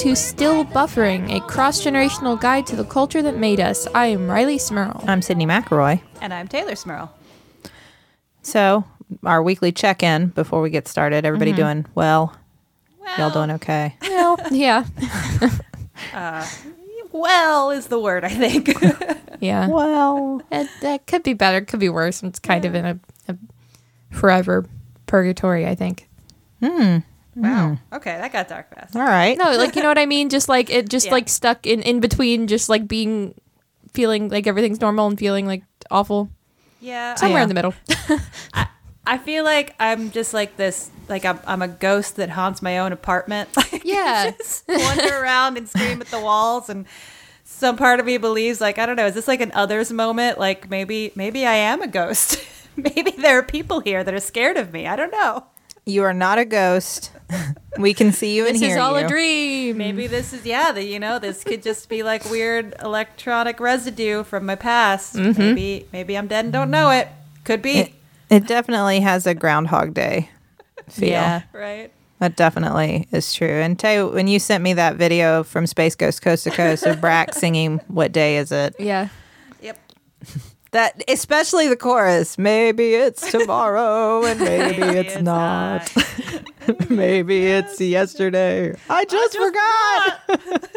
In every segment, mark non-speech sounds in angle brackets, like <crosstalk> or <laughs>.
Hello, to Still Buffering, a cross generational guide to the culture that made us. I am Rileigh Smirl. I'm Sydnee McElroy. And I'm Teylor Smirl. So, our weekly check in before we get started. Everybody mm-hmm. doing well? Y'all doing okay? Well, yeah. <laughs> Uh, well is the word, I think. <laughs> Yeah. Well, It, that could be better, could be worse. It's kind of in a, a forever purgatory, I think. Hmm. Wow. Mm-hmm. Okay, that got dark fast. all right. No, like, you know what I mean? Just like it, just <laughs> Yeah. like stuck in, in between, just like being, feeling like everything's normal and feeling like awful. Yeah. Somewhere Yeah. in the middle. <laughs> I feel like I'm just like this, like I'm, I'm a ghost that haunts my own apartment. <laughs> Like, Yeah. just wander around and scream at the walls. And some part of me believes, like, I don't know, is this like an others moment? Like maybe, maybe I am a ghost. maybe there are people here that are scared of me. I don't know. You are not a ghost. we can see you <laughs> and This hear is all you. a dream. Maybe this is yeah, the, you know, this could just be like weird electronic residue from my past. Mm-hmm. Maybe maybe I'm dead and don't know it. Could be. It, it definitely has a Groundhog Day feel. Yeah. right. That definitely is true. And Tay, when you sent me that video from Space Ghost Coast to Coast of Brak <laughs> singing "What Day Is It?" Yeah. <laughs> Yep. That especially the chorus. Maybe it's <laughs> tomorrow, and maybe, Maybe it's, not. <laughs> <laughs> maybe it's yesterday. I just, forgot.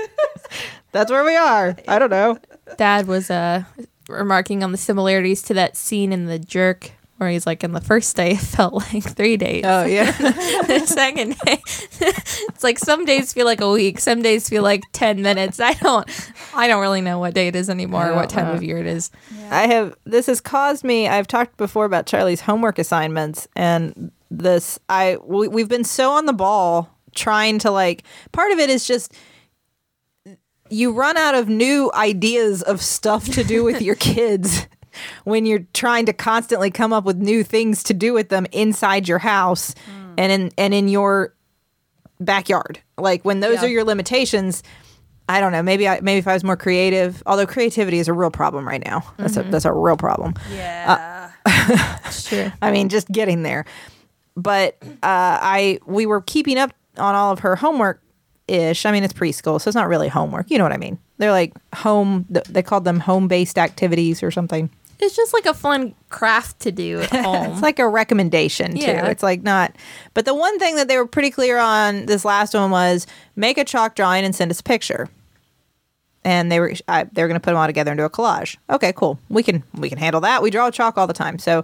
That's where we are. I don't know. Dad was uh remarking on the similarities to that scene in The Jerk where he's like, in the first day <laughs> it felt like three days. Oh yeah. <laughs> the second day, <laughs> it's like some days feel like a week, some days feel like ten minutes. I don't, I don't really know what day it is anymore, or what time uh-huh. of year it is. I have this has caused me I've talked before about Charlie's homework assignments and this I we, we've been so on the ball trying to like part of it is just you run out of new ideas of stuff to do with your kids when you're trying to constantly come up with new things to do with them inside your house hmm. and in and in your backyard. Like when those Yeah. are your limitations, I don't know. Maybe I maybe if I was more creative, although creativity is a real problem right now. That's a mm-hmm. that's a real problem. Yeah. Uh, it's <laughs> true. I mean, just getting there. But uh, I we were keeping up on all of her homework ish. I mean, it's preschool, so it's not really homework. You know what I mean? They're like home. They called them home based activities or something. It's just like a fun craft to do at <laughs> home. It's like a recommendation too. Yeah. It's like not. But the one thing that they were pretty clear on this last one was make a chalk drawing and send us a picture. And they were I, they were going to put them all together into a collage. Okay, cool. We can we can handle that. We draw chalk all the time. So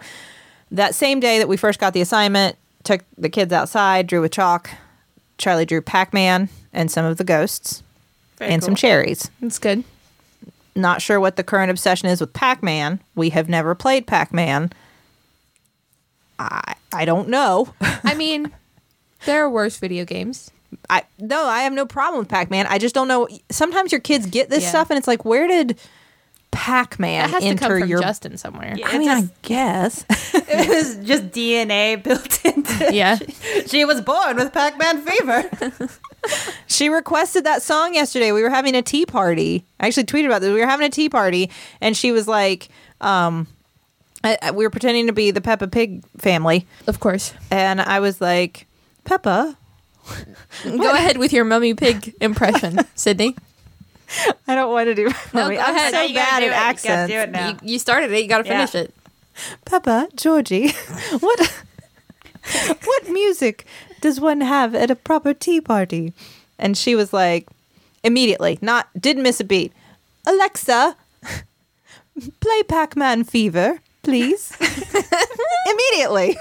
that same day that we first got the assignment, took the kids outside, drew with chalk. Charlie drew Pac Man and some of the ghosts Very and some cherries. That's good. Not sure what the current obsession is with Pac Man. We have never played Pac Man. I I don't know. <laughs> I mean, there are worse video games. I no, I have no problem with Pac Man. I just don't know. Sometimes your kids get this Yeah. stuff, and it's like, where did Pac That Man has to come enter from your? Justin somewhere. Yeah. I mean, I guess. <laughs> it was just DNA built into Yeah. <laughs> She was born with Pac-Man fever. <laughs> she requested that song yesterday. We were having a tea party. I actually tweeted about this. We were having a tea party, and she was like, um, I, I- we were pretending to be the Peppa Pig family, Of course. and I was like, Peppa. Go ahead with your mummy pig impression, <laughs> Sydnee. I don't want to do. No, mommy. go I'm ahead. so No, you gotta bad do at it. You gotta accents. do it now. You, you started it. You got to Yeah. finish it. Peppa, Georgie, <laughs> what what music does one have at a proper tea party? And she was like, immediately, not didn't miss a beat. Alexa, <laughs> play Pac-Man Fever, please. <laughs> immediately.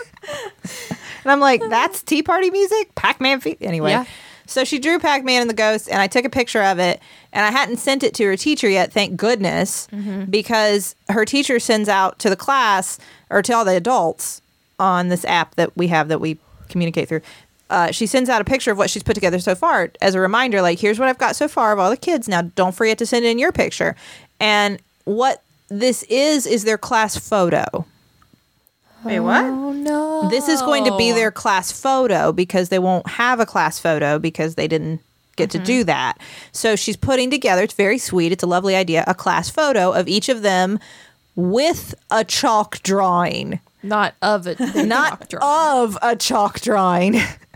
And I'm like, that's tea party music? Pac-Man Fever. Anyway. Yeah. So she drew Pac-Man and the ghost, and I took a picture of it, and I hadn't sent it to her teacher yet, thank goodness, mm-hmm. because her teacher sends out to the class or to all the adults on this app that we have that we communicate through. Uh, she sends out a picture of what she's put together so far as a reminder, like, here's what I've got so far of all the kids. Now, don't forget to send in your picture. And what this is is their class photo. Wait, what? Oh no! This is going to be their class photo because they won't have a class photo because they didn't get to do that. So she's putting together, it's very sweet, it's a lovely idea, a class photo of each of them with a chalk drawing. not of it, Not of a chalk drawing. <laughs>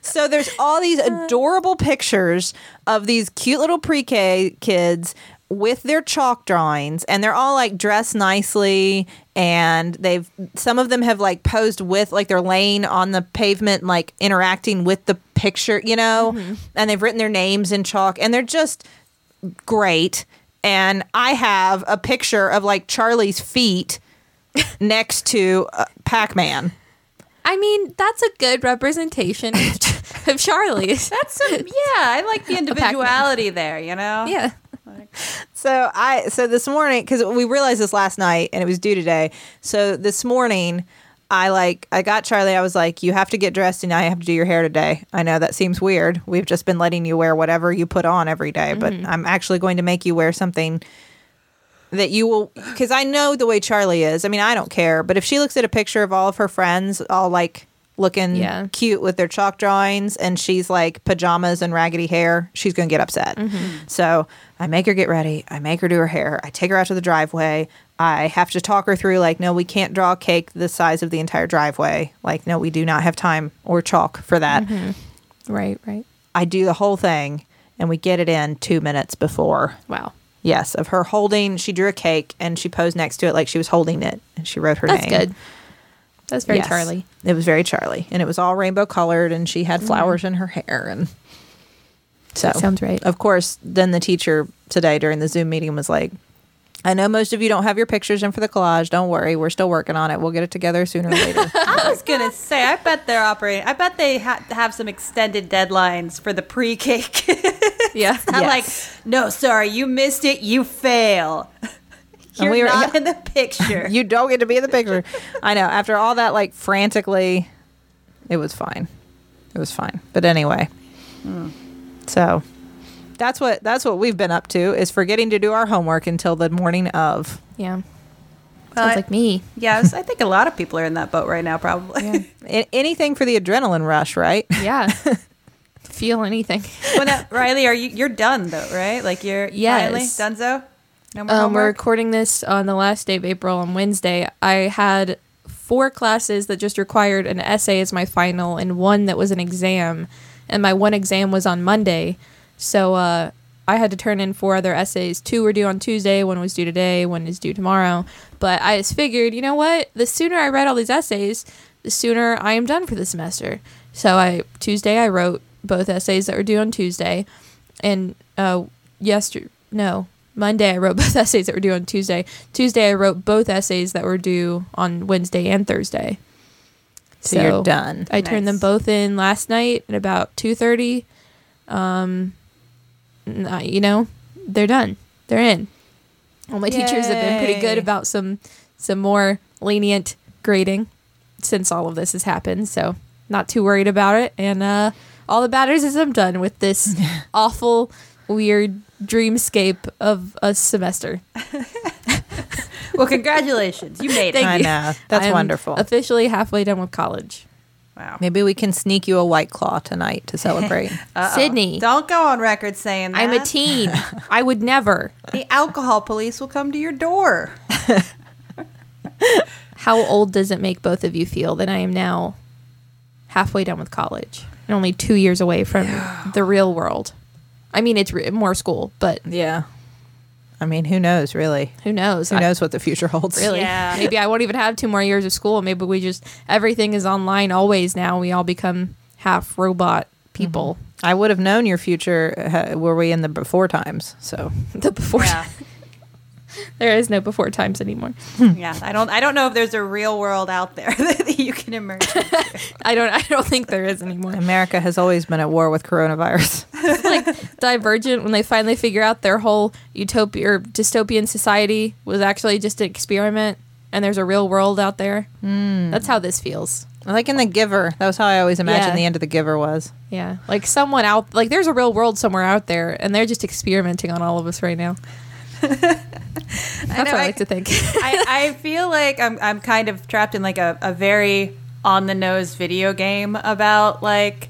So there's all these adorable pictures of these cute little pre-K kids with their chalk drawings and they're all like dressed nicely and they've some of them have like posed with like they're laying on the pavement like interacting with the picture, you know, and they've written their names in chalk and they're just great. And I have a picture of like Charlie's feet next to uh, Pac-Man. I mean, that's a good representation of, <laughs> of Charlie's. That's some, yeah. I like the <laughs> individuality there. You know. Yeah. So I so this morning because we realized this last night and it was due today. So this morning I like I got Charlie. I was like, you have to get dressed and I have to do your hair today. I know that seems weird. We've just been letting you wear whatever you put on every day, but mm-hmm. I'm actually going to make you wear something that you will because I know the way Charlie is. I mean, I don't care, but if she looks at a picture of all of her friends all like looking Yeah. cute with their chalk drawings and she's like pajamas and raggedy hair, she's going to get upset. Mm-hmm. So, I make her get ready. I make her do her hair. I take her out to the driveway. I have to talk her through like, no, we can't draw a cake the size of the entire driveway. Like, no, we do not have time or chalk for that. Mm-hmm. Right, right. I do the whole thing and we get it in 2 minutes before Wow. Yes, of her holding. She drew a cake and she posed next to it like she was holding it, and she wrote her That's name. good. That's very Yes. Charlie. It was very Charlie, and it was all rainbow colored, and she had mm-hmm. flowers in her hair, and so That sounds right. Of course, then the teacher today during the Zoom meeting was like, "I know most of you don't have your pictures in for the collage. Don't worry, we're still working on it. We'll get it together sooner or later." <laughs> I was gonna say, I bet they're operating. I bet they ha- have some extended deadlines for the pre-cake. <laughs> Yeah. <laughs> I'm Yes. like, no, sorry, you missed it. You fail. You're we were- not yeah. in the picture. you don't get to be in the picture. I know. After all that, like frantically, it was fine. It was fine. But anyway, hmm. so that's what that's what we've been up to is forgetting to do our homework until the morning of. Yeah. Well, Sounds I- like me. Yes, I, think a lot of <laughs> people are in that boat right now, probably. <laughs> A- anything for the adrenaline rush, right? Yeah. <laughs> Feel anything. well, now, Rileigh, are you? You're done though, right? Like you're Yes. finally Dunzo. No more Um, we're recording this on the last day of April on Wednesday. I had four classes that just required an essay as my final and one that was an exam. And my one exam was on Monday. So uh, I had to turn in four other essays. Two were due on Tuesday, one was due today, one is due tomorrow. But I just figured, you know what? The sooner I write all these essays, the sooner I am done for the semester. So I Tuesday I wrote both essays that were due on Tuesday, and uh, yesterday no Monday I wrote <laughs> both essays that were due on Tuesday. Tuesday I wrote both essays that were due on Wednesday and Thursday. So, you're done. I turned them both in last night at about two thirty. Um, n- you know, they're done. They're in. All my teachers have been pretty good about some some more lenient grading since all of this has happened. So not too worried about it. And uh, all that matters is I'm done with this <laughs> awful, weird dreamscape of a semester. <laughs> well, congratulations, you made it. Thank I you. know. That's I'm wonderful. Officially halfway done with college. Wow. Maybe we can sneak you a white claw tonight to celebrate. <laughs> Sydnee. don't go on record saying that. I'm a teen. <laughs> I would never. The alcohol police will come to your door. <laughs> How old does it make both of you feel that I am now halfway done with college and only two years away from <sighs> the real world? I mean, it's re- more school, but yeah. I mean, who knows, really? who knows? Who I- knows what the future holds? really? Yeah. <laughs> Maybe I won't even have two more years of school. Maybe we just everything is online always now. We all become half robot people. I would have known your future uh, were we in the before times. So <laughs> The before Yeah. <laughs> there is no before times anymore. <laughs> yeah. I don't I don't know if there's a real world out there <laughs> that you can emerge. into. I don't. I don't think there is anymore. America has always been at war with coronavirus. like Divergent when they finally figure out their whole utopia or dystopian society was actually just an experiment and there's a real world out there. Mm. That's how this feels. like in The Giver. That was how I always imagined Yeah. the end of The Giver was. Yeah. Like someone out like there's a real world somewhere out there and they're just experimenting on all of us right now. <laughs> That's know, what I I- like to think. I, I feel like I'm I'm kind of trapped in like a, a very on the nose video game about like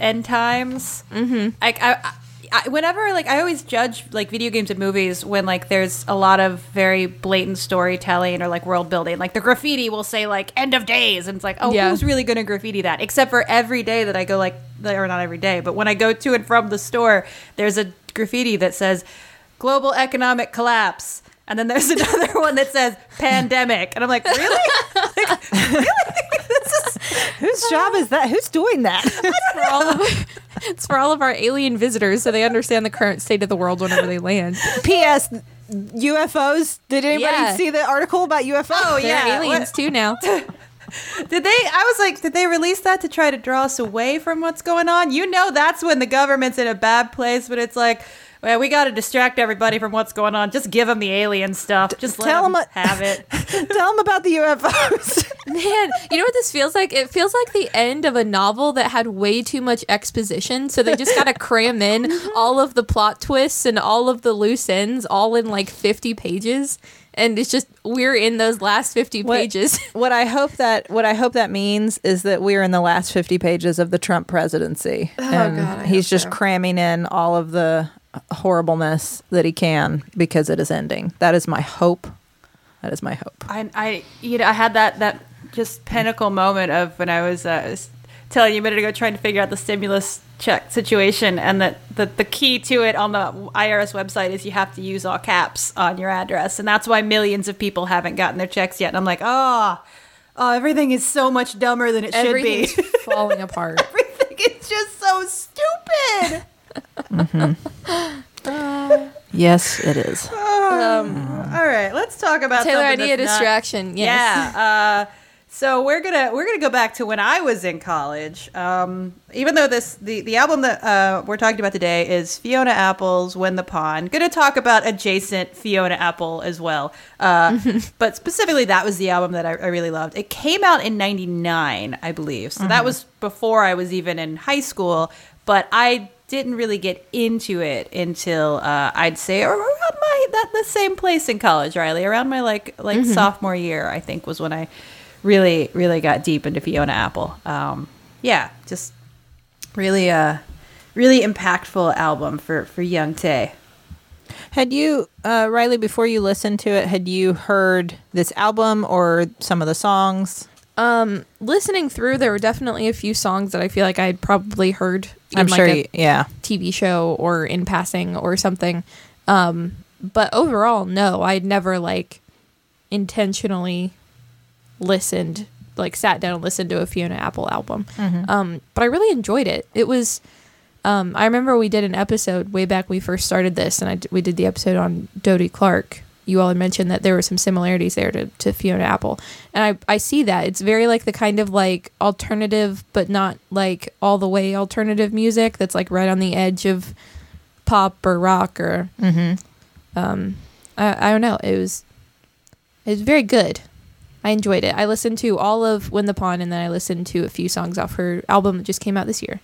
end times. Mm-hmm. Like I, I I, whenever like I always judge like video games and movies when like there's a lot of very blatant storytelling or like world building. Like the graffiti will say like "end of days" and it's like, oh, Yeah. who's really going to graffiti that? Except for every day that I go like, or not every day, but when I go to and from the store, there's a graffiti that says "global economic collapse." And then there's <laughs> another one that says pandemic. And I'm like, really? <laughs> Whose job is that? Who's doing that? <laughs> for all of it's for all of our alien visitors, so they understand the current state of the world whenever they land. P.S. UFOs. Did anybody Yeah. see the article about UFOs? Oh, They're yeah. aliens too now. Did they? I was like, did they release that to try to draw us away from what's going on? You know, that's when the government's in a bad place, but it's like, well, we got to distract everybody from what's going on. Just give them the alien stuff. Just let them what- have it. <laughs> Tell them about the UFOs. <laughs> Man, you know what this feels like? It feels like the end of a novel that had way too much exposition, so they just got to cram in <laughs> all of the plot twists and all of the loose ends all in like 50 pages. And it's just we're in those last 50 pages. what I hope that what I hope that means is that we're in the last 50 pages of the Trump presidency. Oh, and God, I he's hope just so. cramming in all of the horribleness that he can because it is ending. That is my hope. That is my hope. I, I, you know, I had that that just pinnacle moment of when I was, uh, telling you a minute ago, trying to figure out the stimulus check situation, and that the, the key to it on the IRS website is you have to use all caps on your address, and that's why millions of people haven't gotten their checks yet. And I'm like, oh, oh, everything is so much dumber than it should be. Falling <laughs> apart. everything is just so stupid. Yes, it is. <laughs> Um, all right, let's talk about Teylor, I something need a that's not- distraction. Yes. Yeah. Uh, so we're gonna we're gonna go back to when I was in college. Um, even though this the the album that uh, we're talking about today is Fiona Apple's "When the Pawn." Going to talk about adjacent Fiona Apple as well, uh, <laughs> but specifically that was the album that I, I really loved. It came out in '99, I believe, so that was before I was even in high school. But I didn't really get into it until uh, I'd say around my that the same place in college, Rileigh. Around my like like sophomore year, I think was when I really really got deep into Fiona Apple. Um, yeah, just really uh really impactful album for for young Tay. Had you, uh, Rileigh, before you listened to it, had you heard this album or some of the songs? Um, listening through, there were definitely a few songs that I feel like I had probably heard I'm like sure. a yeah. TV show or in passing or something. Um, but overall, no, I'd never like intentionally listened, like sat down and listened to a Fiona Apple album. Um, but I really enjoyed it. It was. Um, I remember we did an episode way back when we first started this, and I d- we did the episode on Dodie Clark. You all had mentioned that there were some similarities there to, to Fiona Apple, and I I see that it's very like the kind of like alternative, but not like all the way alternative music that's like right on the edge of pop or rock or um I, I don't know. It was it was very good. I enjoyed it. I listened to all of Win the Pawn, and then I listened to a few songs off her album that just came out this year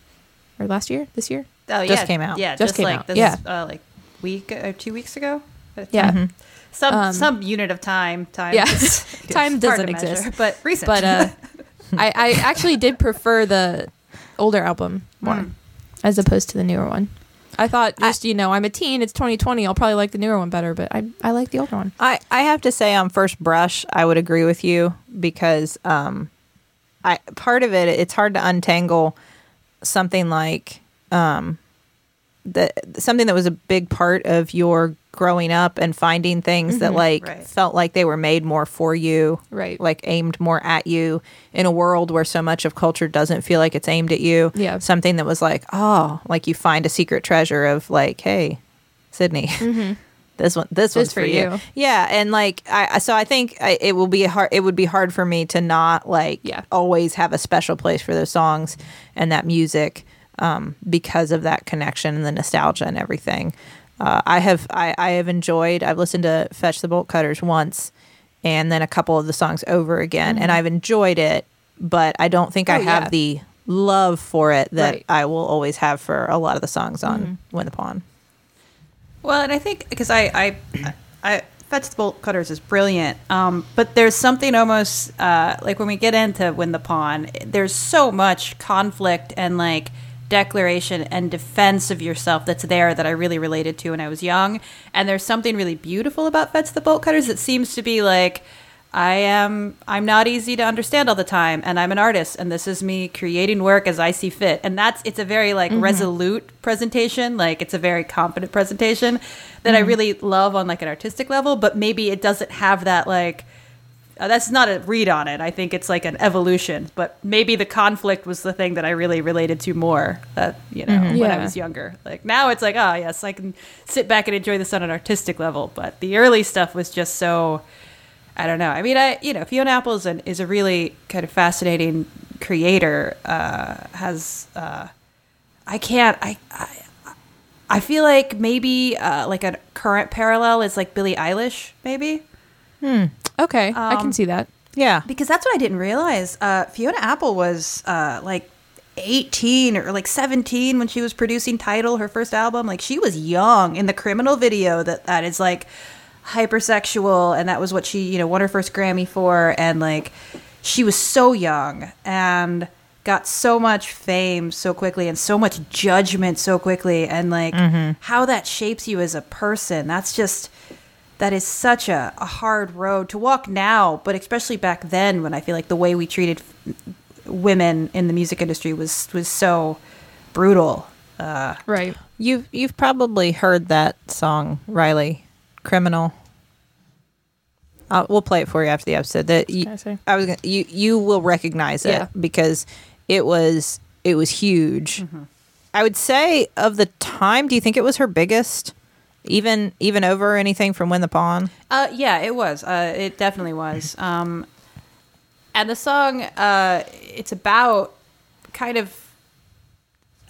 or last year. This year. Oh, Just yeah. came out. Yeah, Just just, came like out. this Yeah. uh, like week uh, two weeks ago. Yeah. Some Um, some unit of time. Time. Yeah. is- <laughs> Time doesn't to measure, exist. but recent. but uh, <laughs> I, I actually did prefer the older album more Mm. as opposed to the newer one. I thought just you know I'm a teen. It's 2020. I'll probably like the newer one better, but I I like the older one. I, I have to say on first brush I would agree with you because um I part of it it's hard to untangle something like um that something that was a big part of your growing up and finding things that like Right. felt like they were made more for you Right. like aimed more at you in a world where so much of culture doesn't feel like it's aimed at you Yeah. something that was like oh like you find a secret treasure of like hey sydnee <laughs> this one this one's for you. you. yeah and like i I- so i think I, it will be hard it would be hard for me to not like Yeah. always have a special place for those songs and that music um, because of that connection and the nostalgia and everything uh, i have I, I have enjoyed i've listened to fetch the bolt cutters once and then a couple of the songs over again and i've enjoyed it but i don't think i Mm-hmm. Oh, have yeah. the love for it that Right. Mm-hmm. i will always have for a lot of the songs on win the pawn Well, and I think because I, I, I, Fetch the Bolt Cutters is brilliant, um, but there's something almost uh, like when we get into Win the Pawn, there's so much conflict and like declaration and defense of yourself that's there that I really related to when I was young. And there's something really beautiful about Fetch the Bolt Cutters that seems to be like I am I'm not easy to understand all the time and I'm an artist and this is me creating work as I see fit. And that's it's a very like mm-hmm. resolute presentation, like it's a very confident presentation that I mm-hmm. really love on like an artistic level, but maybe it doesn't have that like uh, that's not a read on it. I think it's like an evolution, but maybe the conflict was the thing that I really related to more. That you know, when I was younger. Like now, it's like, oh yes, I can sit back and enjoy this on an artistic level. But the early stuff was just so. I don't know. I mean, I you know, Fiona Apple is, an, is a really kind of fascinating creator. Uh, has uh, I can't I. I I feel like maybe uh, like a current parallel is like Billie Eilish, maybe. Okay, I Um, can see that. Yeah. Because that's what I didn't realize. Uh, Fiona Apple was uh, like 18 or like 17 when she was producing Tidal, her first album. Like she was young in the criminal video that that is like hypersexual, and that was what she you know won her first Grammy for, and like she was so young and got so much fame so quickly and so much judgment so quickly and like how that shapes you as a person that's just that is such a, a hard road to walk now, but especially back then when I feel like the way we treated f- women in the music industry was was so brutal. Uh, Right. You've you've probably heard that song, Rileigh, "Criminal." Uh, we'll play it for you after the episode. That you, Can I say? I was gonna, you you will recognize it Yeah. because it was it was huge. I would say of the time, do you think it was her biggest, even even over anything from Win the Pawn? uh, yeah, it was. Uh, it definitely was. <laughs> Um, and the song, uh, it's about kind of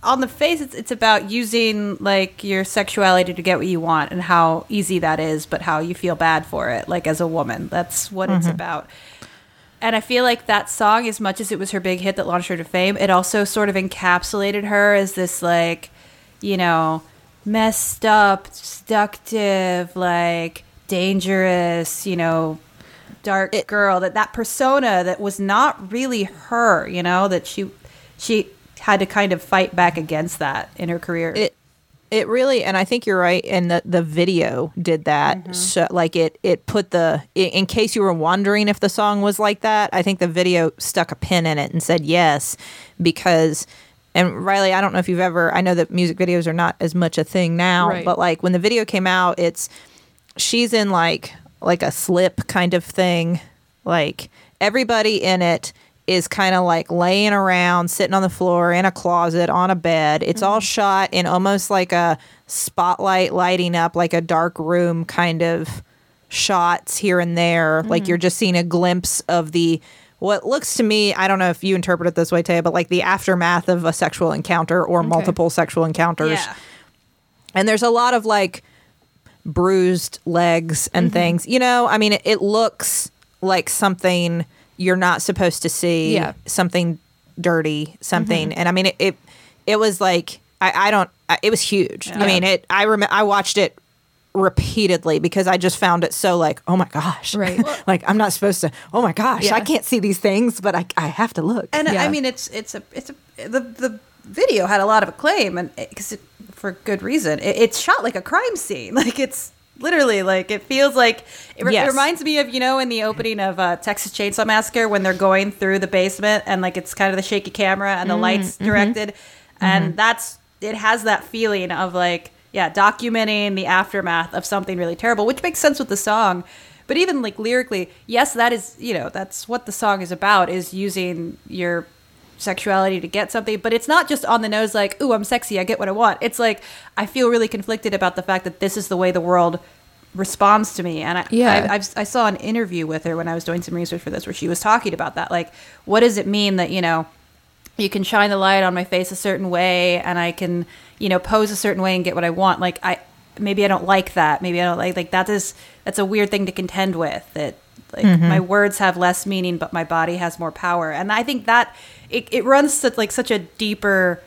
on the face. It's it's about using like your sexuality to get what you want and how easy that is, but how you feel bad for it, like as a woman. That's what it's about. And I feel like that song, as much as it was her big hit that launched her to fame, it also sort of encapsulated her as this, like, you know, messed up, seductive, like, dangerous, you know, dark girl. That that persona that was not really her, you know, that she she had to kind of fight back against that in her career. it it really and i think you're right and the the video did that mm-hmm. so like it it put the in case you were wondering if the song was like that i think the video stuck a pin in it and said yes because and rileigh i don't know if you've ever i know that music videos are not as much a thing now Right. but like when the video came out it's she's in like like a slip kind of thing. Like everybody in it is kind of like laying around sitting on the floor in a closet on a bed. It's all mm-hmm. shot in almost like a spotlight lighting up like a dark room kind of shots here and there. Like mm-hmm. you're just seeing a glimpse of the what looks to me i don't know if you interpret it this way Taya, but like the aftermath of a sexual encounter or multiple sexual encounters. Yeah. and there's a lot of like bruised legs and mm-hmm. things. You know i mean it, it looks like something you're not supposed to see. Yeah. something dirty something. Mm-hmm. And i mean it it, it was like i i don't I, it was huge. I mean it i rem- i watched it repeatedly because i just found it so like oh my gosh Right. <laughs> like i'm not supposed to oh my gosh Yeah. i can't see these things but i, I have to look And uh, Yeah. I mean, it's it's a it's a the the video had a lot of acclaim, and because for good reason, it, it's shot like a crime scene. <laughs> Like it's literally like it feels like it, re- Yes. it reminds me of you know in the opening of uh, Texas Chainsaw Massacre when they're going through the basement and like it's kind of the shaky camera and the lights mm, mm-hmm. directed, and mm-hmm. that's it has that feeling of like yeah documenting the aftermath of something really terrible, which makes sense with the song. But even like lyrically, yes, that is you know that's what the song is about is using your sexuality to get something, but it's not just on the nose like, "Ooh, I'm sexy, I get what I want." It's like I feel really conflicted about the fact that this is the way the world responds to me. And I, Yeah. I, I've, I saw an interview with her when I was doing some research for this, where she was talking about that. Like, what does it mean that you know you can shine the light on my face a certain way, and I can you know pose a certain way and get what I want? Like, I maybe I don't like that. Maybe I don't like like that is that's a weird thing to contend with. That like mm-hmm. my words have less meaning, but my body has more power. And I think that it, it runs to like such a deeper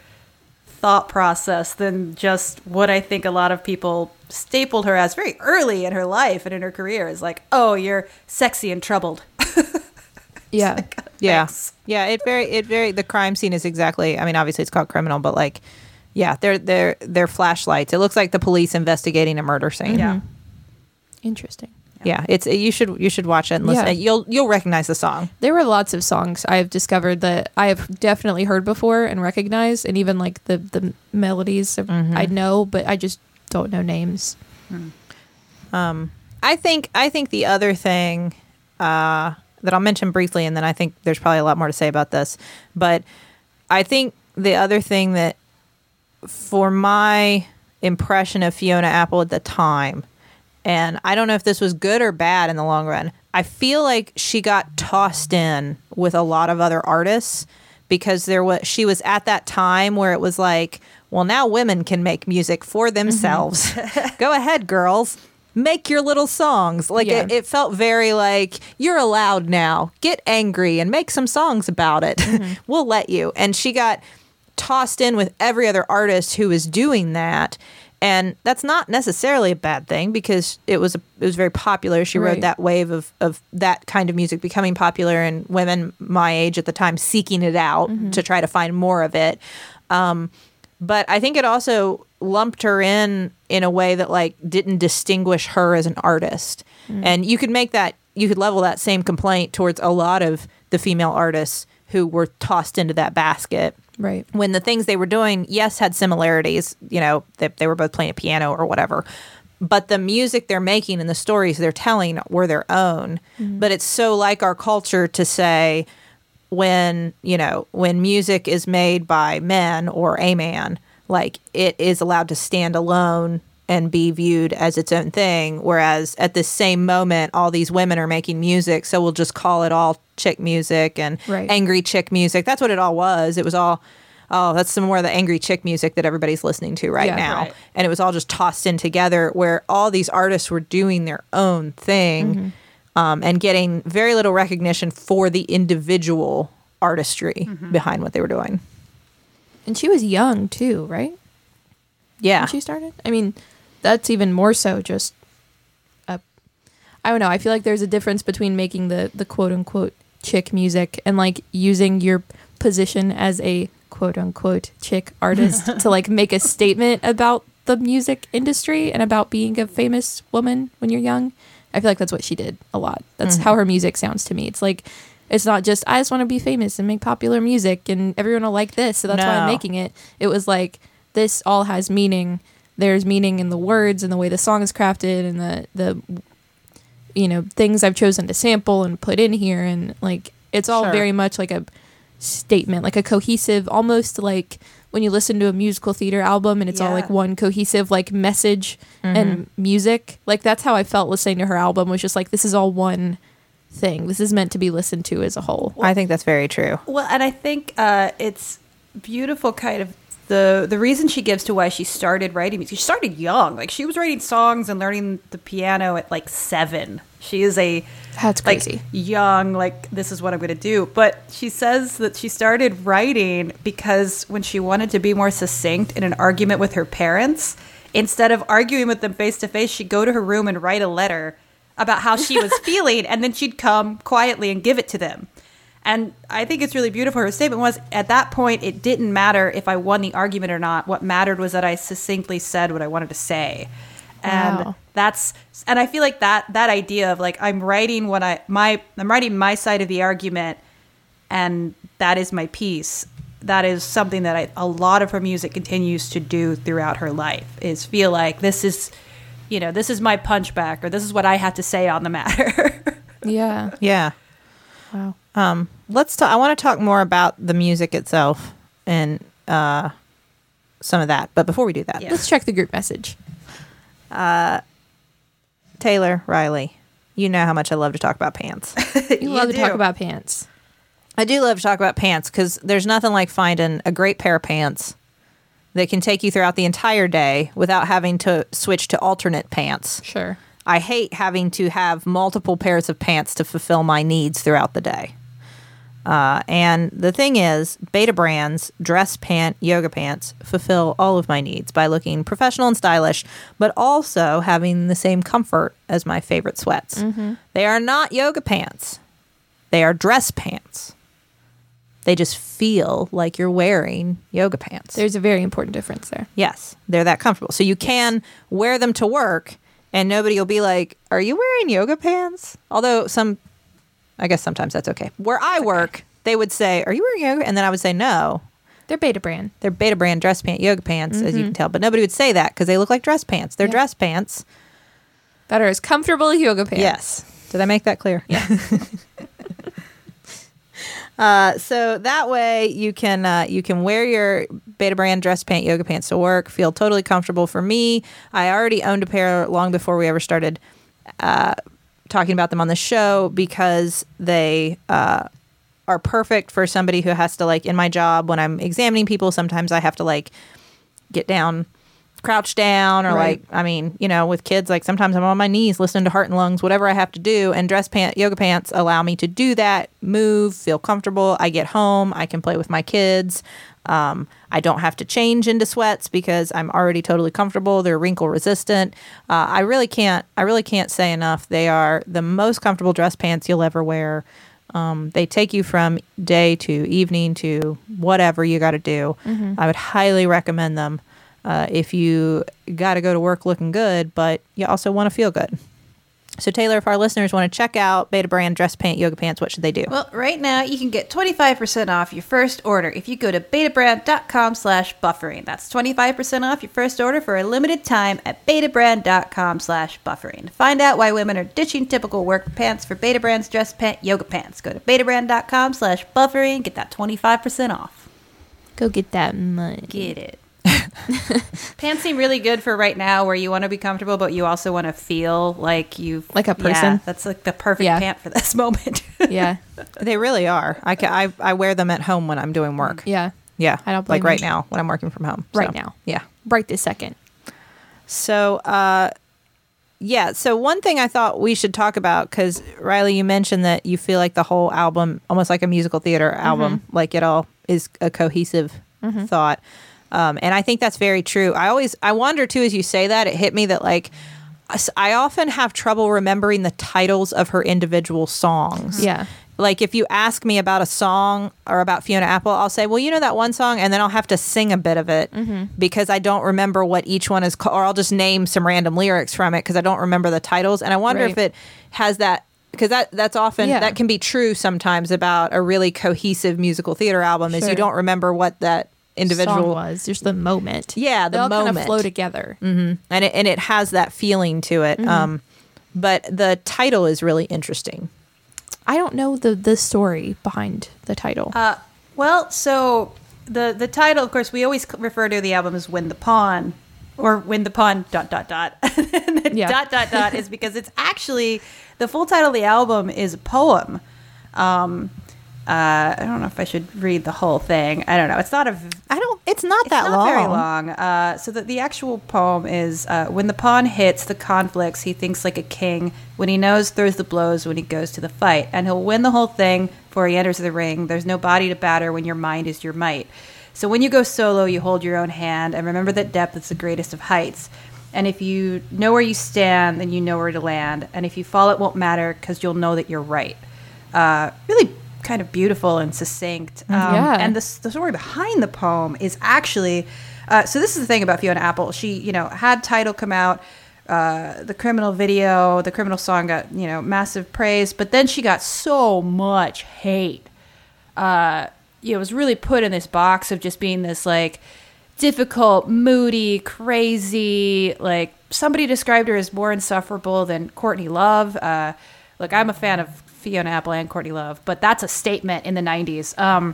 thought process than just what I think a lot of people stapled her as very early in her life and in her career is like, oh, you're sexy and troubled. <laughs> Yeah. <laughs> Yeah. Thanks. Yeah, it very it very the crime scene is exactly I mean obviously it's called criminal but like yeah, they're they're they're flashlights. It looks like the police investigating a murder scene. Yeah. Interesting. Yeah, it's you should you should watch it and listen. Yeah. You'll you'll recognize the song. There were lots of songs I've discovered that I have definitely heard before and recognized, and even like the the melodies of, Mm-hmm. I know, but I just don't know names. Um, I think I think the other thing uh, that I'll mention briefly, and then I think there's probably a lot more to say about this. But I think the other thing that, for my impression of Fiona Apple at the time, and I don't know if this was good or bad in the long run. I feel like she got tossed in with a lot of other artists because there was she was at that time where it was like, well, now women can make music for mm-hmm. themselves. <laughs> Go ahead, girls. Make your little songs. Like Yeah. it, it felt very like you're allowed now. Get angry and make some songs about it. <laughs> we'll let you. And she got tossed in with every other artist who was doing that. And that's not necessarily a bad thing because it was a, it was very popular. She rode Right. that wave of, of that kind of music becoming popular and women my age at the time seeking it out to try to find more of it. Um, but I think it also lumped her in in a way that like didn't distinguish her as an artist. Mm. And you could make that you could level that same complaint towards a lot of the female artists who were tossed into that basket Right. when the things they were doing, yes, had similarities. You know, they, they were both playing a piano or whatever. But the music they're making and the stories they're telling were their own. Mm. But it's so like our culture to say when, you know, when music is made by men or a man, like it is allowed to stand alone and be viewed as its own thing. Whereas at the same moment, all these women are making music. So we'll just call it all chick music and Right. angry chick music. That's what it all was. It was all, oh, that's some more of the angry chick music that everybody's listening to right Yeah, now. right. And it was all just tossed in together where all these artists were doing their own thing mm-hmm. Um, and getting very little recognition for the individual artistry behind what they were doing. And she was young too, right? Yeah. When she started. I mean, that's even more so just a I don't know. I feel like there's a difference between making the the quote unquote chick music and like using your position as a quote unquote chick artist <laughs> to like make a statement about the music industry and about being a famous woman when you're young. I feel like that's what she did a lot. That's mm-hmm. how her music sounds to me. It's like it's not just I just want to be famous and make popular music and everyone will like this, so that's why I'm making it. It was like this all has meaning. There's meaning in the words and the way the song is crafted and the the you know things I've chosen to sample and put in here and like it's all Sure. very much like a statement, like a cohesive, almost like when you listen to a musical theater album and it's all like one cohesive like message and music. Like that's how I felt listening to her album was just like this is all one thing. This is meant to be listened to as a whole. I think that's very true. Well, and I think uh, it's beautiful, kind of the the reason she gives to why she started writing music. She started young, like she was writing songs and learning the piano at like seven. She is a That's like crazy. young, like this is what I'm going to do. But she says that she started writing because when she wanted to be more succinct in an argument with her parents, instead of arguing with them face to face, she'd go to her room and write a letter about how she was <laughs> feeling, and then she'd come quietly and give it to them. And I think it's really beautiful. Her statement was at that point, it didn't matter if I won the argument or not. What mattered was that I succinctly said what I wanted to say. And Wow. That's and I feel like that that idea of like I'm writing what I my I'm writing my side of the argument and that is my piece. That is something that I, a lot of her music continues to do throughout her life is feel like this is you know, this is my punchback or this is what I have to say on the matter. <laughs> Yeah. Yeah. Wow. Um, let's talk. I want to talk more about the music itself and uh, some of that. But before we do that, Yeah. Let's check the group message. Teylor Rileigh, you know how much I love to talk about pants. <laughs> You, love to talk about pants. I do love to talk about pants because there's nothing like finding a great pair of pants that can take you throughout the entire day without having to switch to alternate pants. Sure. I hate having to have multiple pairs of pants to fulfill my needs throughout the day. Uh, and the thing is, Betabrand's dress pant yoga pants fulfill all of my needs by looking professional and stylish, but also having the same comfort as my favorite sweats. They are not yoga pants, they are dress pants. They just feel like you're wearing yoga pants. There's a very important difference there. yes, they're that comfortable. So you can wear them to work and nobody will be like, "Are you wearing yoga pants?" Although some I guess sometimes that's okay. Where I work, they would say, "Are you wearing yoga?" and then I would say, "No." They're Betabrand. They're Betabrand dress pant yoga pants as you can tell, but nobody would say that cuz they look like dress pants. They're dress pants. That are as comfortable as yoga pants. Yes. Did I make that clear? Yeah. <laughs> Uh, so that way you can uh, you can wear your Betabrand dress pant yoga pants to work. Feel totally comfortable. For me, I already owned a pair long before we ever started uh, talking about them on the show because they uh, are perfect for somebody who has to like in my job when I'm examining people. Sometimes I have to like get down crouch down or Right. like i mean you know with kids like sometimes i'm on my knees listening to heart and lungs whatever i have to do and dress pant yoga pants allow me to do that move feel comfortable i get home i can play with my kids um, i don't have to change into sweats because i'm already totally comfortable. They're wrinkle resistant. Uh, i really can't i really can't say enough. They are the most comfortable dress pants you'll ever wear. Um, they take you from day to evening to whatever you got to do. I would highly recommend them uh, if you got to go to work looking good, but you also want to feel good. So, Teylor, if our listeners want to check out Betabrand Dress Pant Yoga Pants, what should they do? Well, right now you can get 25% off your first order if you go to betabrand.com slash buffering. That's 25% off your first order for a limited time at betabrand.com slash buffering. Find out why women are ditching typical work pants for Betabrand's dress pant yoga pants. Go to betabrand.com slash buffering. Get that 25% off. Go get that money. Get it. <laughs> pants seem really good for right now where you want to be comfortable, but you also want to feel like you've... Like a person Yeah, person? that's like the perfect Yeah. pant for this <laughs> moment. yeah. They really are. I, ca- I, I wear them at home when I'm doing mm, work. Yeah. Yeah. I don't Like right you. now when I'm working from home. Right So, now. Yeah. Right this second. So, uh, yeah. So one thing I thought we should talk about because Rileigh, you mentioned that you feel like the whole album, almost like a musical theater album, mm-hmm. like it all is a cohesive mm-hmm. thought. Um, and I think that's very true. I always, I wonder too, as you say that, it hit me that like, I often have trouble remembering the titles of her individual songs. Yeah. Like if you ask me about a song or about Fiona Apple, I'll say, "Well, you know that one song," and then I'll have to sing a bit of it because I don't remember what each one is called, or I'll just name some random lyrics from it because I don't remember the titles. And I wonder if it has that because that that's often Yeah. that can be true sometimes about a really cohesive musical theater album is you don't remember what that individual Song was just the moment. Yeah, the they all kind moment. of flow together. and it and it has that feeling to it. Mm-hmm. Um, but the title is really interesting. I don't know the the story behind the title. Uh, well, so the the title, of course, we always refer to the album as "Win the Pawn" or "Win the Pawn." Dot dot dot. <laughs> and the Yeah. dot dot dot is because it's actually the full title of the album is a poem. Um, uh, I don't know if I should read the whole thing. I don't know. It's not a v- I don't. It's not it's that not long. very long. Uh, so the, the actual poem is uh, when the pawn hits the conflicts, he thinks like a king. When he knows, throws the blows when he goes to the fight, and he'll win the whole thing before he enters the ring. There's no body to batter when your mind is your might. So when you go solo, you hold your own hand, and remember that depth is the greatest of heights. And if you know where you stand, then you know where to land. And if you fall, it won't matter because you'll know that you're right. Uh, really kind of beautiful and succinct. Um, Yeah. And the, the story behind the poem is actually uh, so this is the thing about Fiona Apple. She, you know, had Tidal come out, uh, the criminal video, the criminal song got, you know, massive praise, but then she got so much hate. Uh, you know, was really put in this box of just being this like difficult, moody, crazy, like somebody described her as more insufferable than Courtney Love. Uh, look, I'm a fan of Fiona Apple and Courtney Love, but that's a statement in the 90s. Um,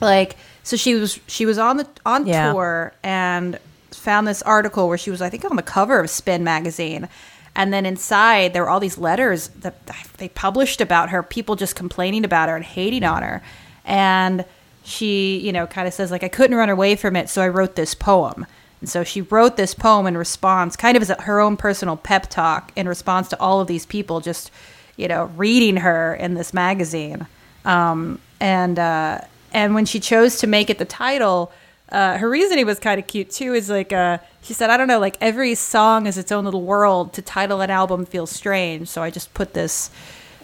like so she was she was on the on Yeah. tour and found this article where she was I think on the cover of Spin magazine and then inside there were all these letters that they published about her people just complaining about her and hating on her and she you know kind of says like I couldn't run away from it so I wrote this poem and so she wrote this poem in response kind of as a, her own personal pep talk in response to all of these people just you know reading her in this magazine um, and uh, and when she chose to make it the title, uh, her reasoning was kind of cute too. Is like uh, she said, I don't know, like every song is its own little world. To title an album feels strange, so I just put this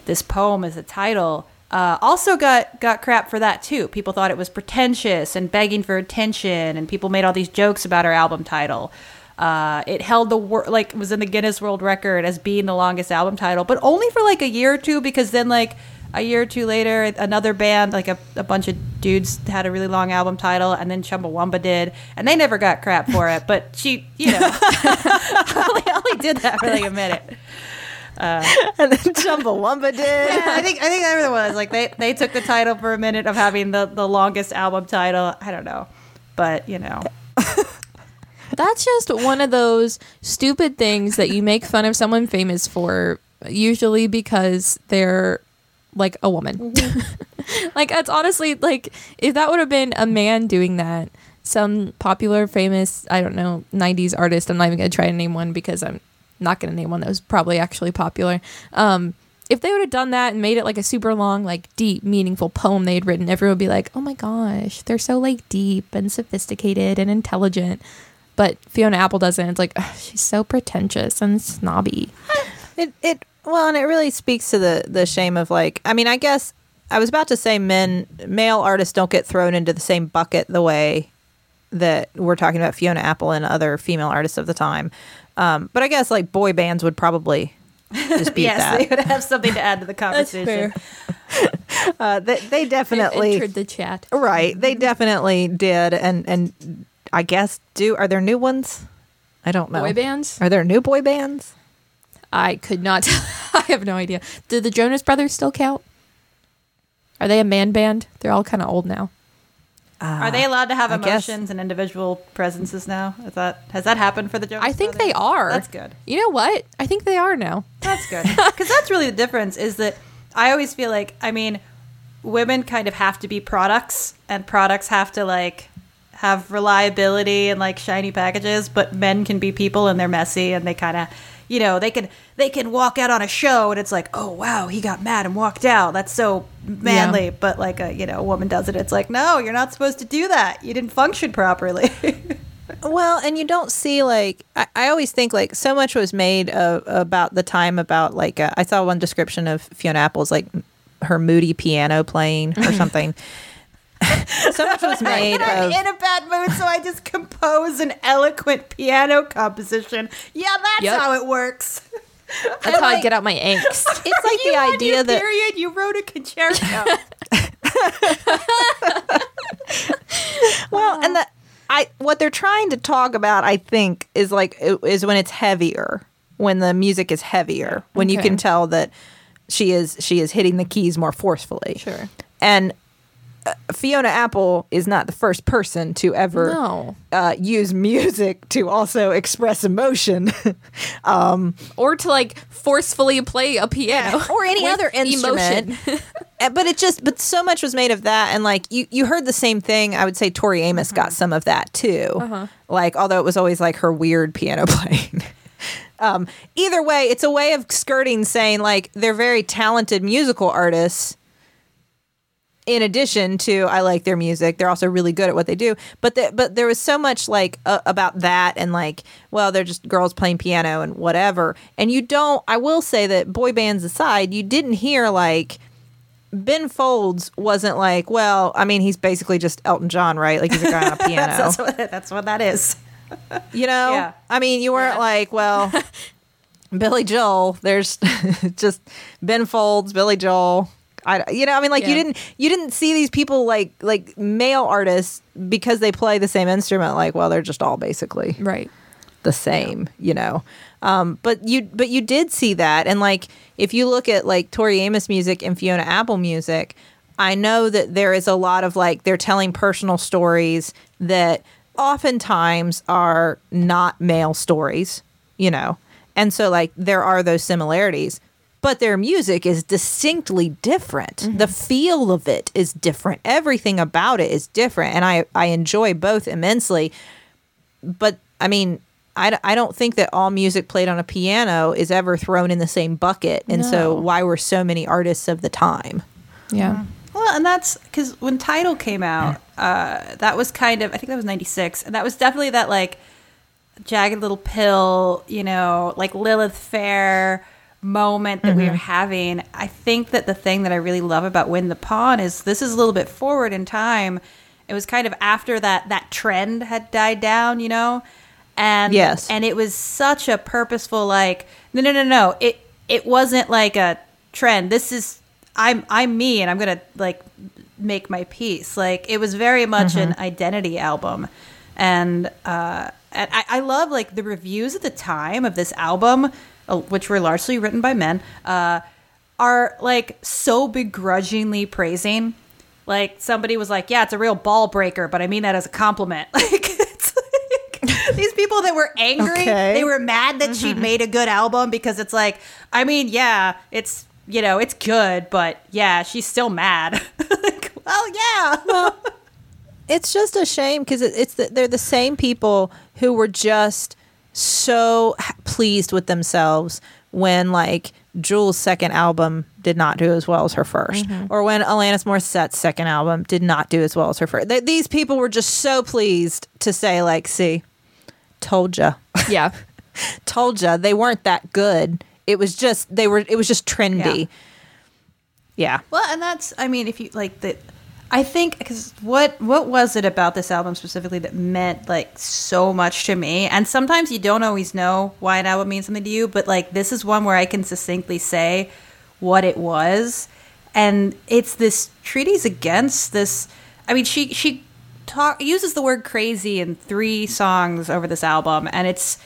this poem as a title. uh, also got got crap for that too. People thought it was pretentious and begging for attention, and people made all these jokes about her album title. Uh, it held the wor- like was in the Guinness World Record as being the longest album title, but only for like a year or two because then like a year or two later, another band like a, a bunch of dudes had a really long album title, and then Chumbawamba did, and they never got crap for it. But she, you know, <laughs> only, only did that for like a minute. and then Chumbawamba did. Yeah, I think I think that really was like they they took the title for a minute of having the the longest album title. I don't know, but you know, <laughs> That's just one of those stupid things that you make fun of someone famous for, usually because they're like a woman. <laughs> like that's honestly like if that would have been a man doing that, some popular famous, I don't know, 90s artist, I'm not even going to try to name one because I'm not going to name one that was probably actually popular. Um if they would have done that and made it like a super long, like deep, meaningful poem they had written, everyone would be like, "Oh my gosh, they're so like deep and sophisticated and intelligent." But Fiona Apple doesn't. It's like ugh, she's so pretentious and snobby. It it well, and it really speaks to the the shame of like. I mean, I guess I was about to say men male artists don't get thrown into the same bucket the way that we're talking about Fiona Apple and other female artists of the time. Um, but I guess like boy bands would probably dispute <laughs> yes, that. they would have something to add to the conversation. <laughs> Uh, they, they definitely entered the chat. right. They definitely did, and and I guess do are there new ones? I don't know. Boy bands? Are there new boy bands? I could not. <laughs> I have no idea. Do the Jonas Brothers still count? Are they a man band? They're all kind of old now. Uh, are they allowed to have I guess- emotions and individual presences now? Is that has that happened for the Jonas I think Brothers? they are. That's good. You know what? I think they are now. That's good. <laughs> Because that's really the difference is that I always feel like, I mean, women kind of have to be products and products have to like have reliability and like shiny packages, but men can be people and they're messy and they kind of, you know, they can they can walk out on a show and it's like, oh wow, he got mad and walked out. That's so manly. Yeah. But like a you know a woman does it, it's like, no, you're not supposed to do that. You didn't function properly. <laughs> Well, and you don't see like I, I always think like so much was made of, about the time about like uh, I saw one description of Fiona Apple's like her moody piano playing or <laughs> something. <laughs> so much was <laughs> made I'm in a bad mood, so I just compose an eloquent piano composition. Yeah, that's Yep. how it works. That's how I get out my angst. <laughs> it's like the idea that period you wrote a concerto. well and that I what they're trying to talk about I think is like is when it's heavier when the music is heavier when you can tell that she is she is hitting the keys more forcefully Sure. and Fiona Apple is not the first person to ever No. uh, use music to also express emotion <laughs> Or to like forcefully play a piano <laughs> or any other instrument. Emotion. <laughs> Uh, but it just but so much was made of that and like you you heard the same thing i would say tori amos got some of that too like although it was always like her weird piano playing um either way it's a way of skirting saying like they're very talented musical artists in addition to I like their music, they're also really good at what they do. But the, but there was so much like uh, about that and like, well, they're just girls playing piano and whatever. And you don't. I will say that boy bands aside, you didn't hear like Ben Folds wasn't like, well, I mean, he's basically just Elton John, right? Like he's a guy on a <laughs> piano. that's, what, that's what that is. you know? Yeah. I mean, you weren't Yeah. like, well, <laughs> Billy Joel. There's <laughs> just Ben Folds, Billy Joel. I, you know, I mean, like you didn't you didn't see these people like like male artists because they play the same instrument. Like, well, they're just all basically right. the same, you know. Um, but you but you did see that, and like if you look at like Tori Amos music and Fiona Apple music, I know that there is a lot of like they're telling personal stories that oftentimes are not male stories, you know, and so like there are those similarities. But their music is distinctly different. The feel of it is different. Everything about it is different, and I I enjoy both immensely but I mean, I, I don't think that all music played on a piano is ever thrown in the same bucket. And so, No. why were so many artists of the time? Yeah. Well, and that's because when Tidal came out, uh, that was kind of I think that was '96, and that was definitely that like jagged little pill, you know, like Lilith Fair, moment that we were having. I think that the thing that I really love about When the Pawn is this is a little bit forward in time. It was kind of after that that trend had died down, you know? And Yes. and it was such a purposeful like no no no no. It it wasn't like a trend. This is I'm I'm me and I'm to like make my peace. Like it was very much an identity album. And uh and I, I love like the reviews at the time of this album, which were largely written by men, uh, are like so begrudgingly praising. Like somebody was like, "Yeah, it's a real ball breaker," but I mean that as a compliment. <laughs> Like it's like these people that were angry, Okay. they were mad that she'd made a good album because it's like, I mean, yeah, it's you know, it's good, but yeah, she's still mad. <laughs> like, well, yeah. it's just a shame because it, it's the, they're the same people who were just so pleased with themselves when like Jewel's second album did not do as well as her 1st mm-hmm. or when Alanis Morissette's second album did not do as well as her first. Th- these people were just so pleased to say like, "See, told ya, <laughs> Yeah. told ya." They weren't that good. It was just they were. It was just trendy. Yeah. Well, and that's I mean, if you like the I think because what what was it about this album specifically that meant like so much to me? And sometimes you don't always know why an album means something to you, but like this is one where I can succinctly say what it was, and it's this treatise against this. I mean, she she talk uses the word crazy in three songs over this album, and it's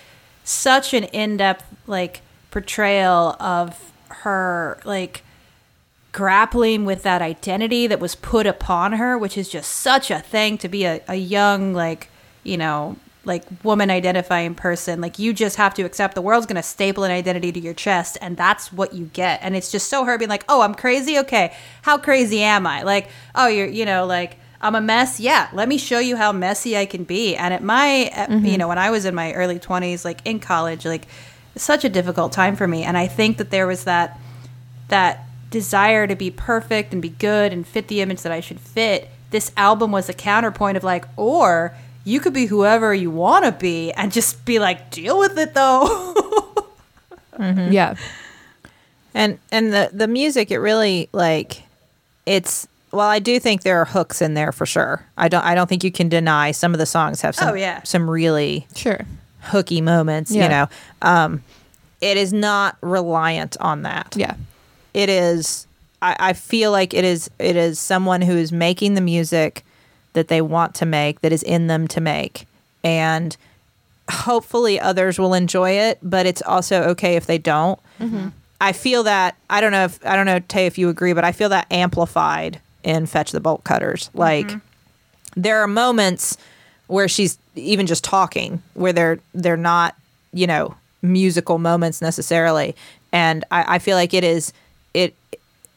such an in depth like portrayal of her like grappling with that identity that was put upon her, which is just such a thing to be a, a young, like, you know, like woman identifying person. Like, you just have to accept the world's going to staple an identity to your chest, and that's what you get. And it's just so her being like, oh, I'm crazy? Okay. How crazy am I? Like, oh, you're, you know, like, I'm a mess. Yeah, let me show you how messy I can be. And at my, at, you mm-hmm. know, when I was in my early 20s, like in college, like, such a difficult time for me. And I think that there was that, that desire to be perfect and be good and fit the image that I should fit, this album was a counterpoint of like, or you could be whoever you want to be and just be like, deal with it though. Yeah. and and the the music it really like it's well i do think there are hooks in there for sure i don't i don't think you can deny some of the songs have some Oh, yeah. some really Sure. hooky moments Yeah. you know um it is not reliant on that Yeah. It is I, I feel like it is it is someone who is making the music that they want to make that is in them to make. And hopefully others will enjoy it but it's also okay if they don't. Mm-hmm. I feel that i don't know if i don't know tay if you agree but i feel that amplified in fetch the bolt cutters. Mm-hmm. Like there are moments where she's even just talking where they're they're not you know musical moments necessarily. And i, I feel like it is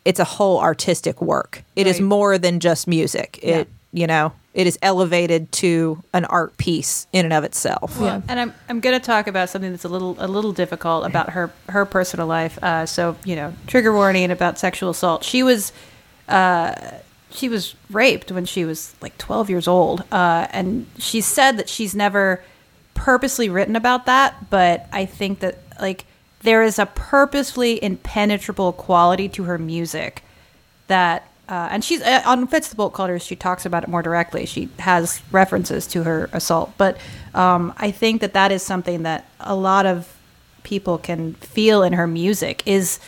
it's a whole artistic work It is Right. more than just music it you know it is elevated to an art piece in and of itself Yeah. And I'm I'm going to talk about something that's a little a little difficult about her her personal life. Uh, so you know, trigger warning about sexual assault. She was uh, she was raped when she was like 12 years old, uh, and she said that she's never purposely written about that. But I think that like there is a purposefully impenetrable quality to her music that uh, and she's uh, on Fetch the Bolt Cutters. She talks about it more directly. She has references to her assault, but um, I think that that is something that a lot of people can feel in her music. Is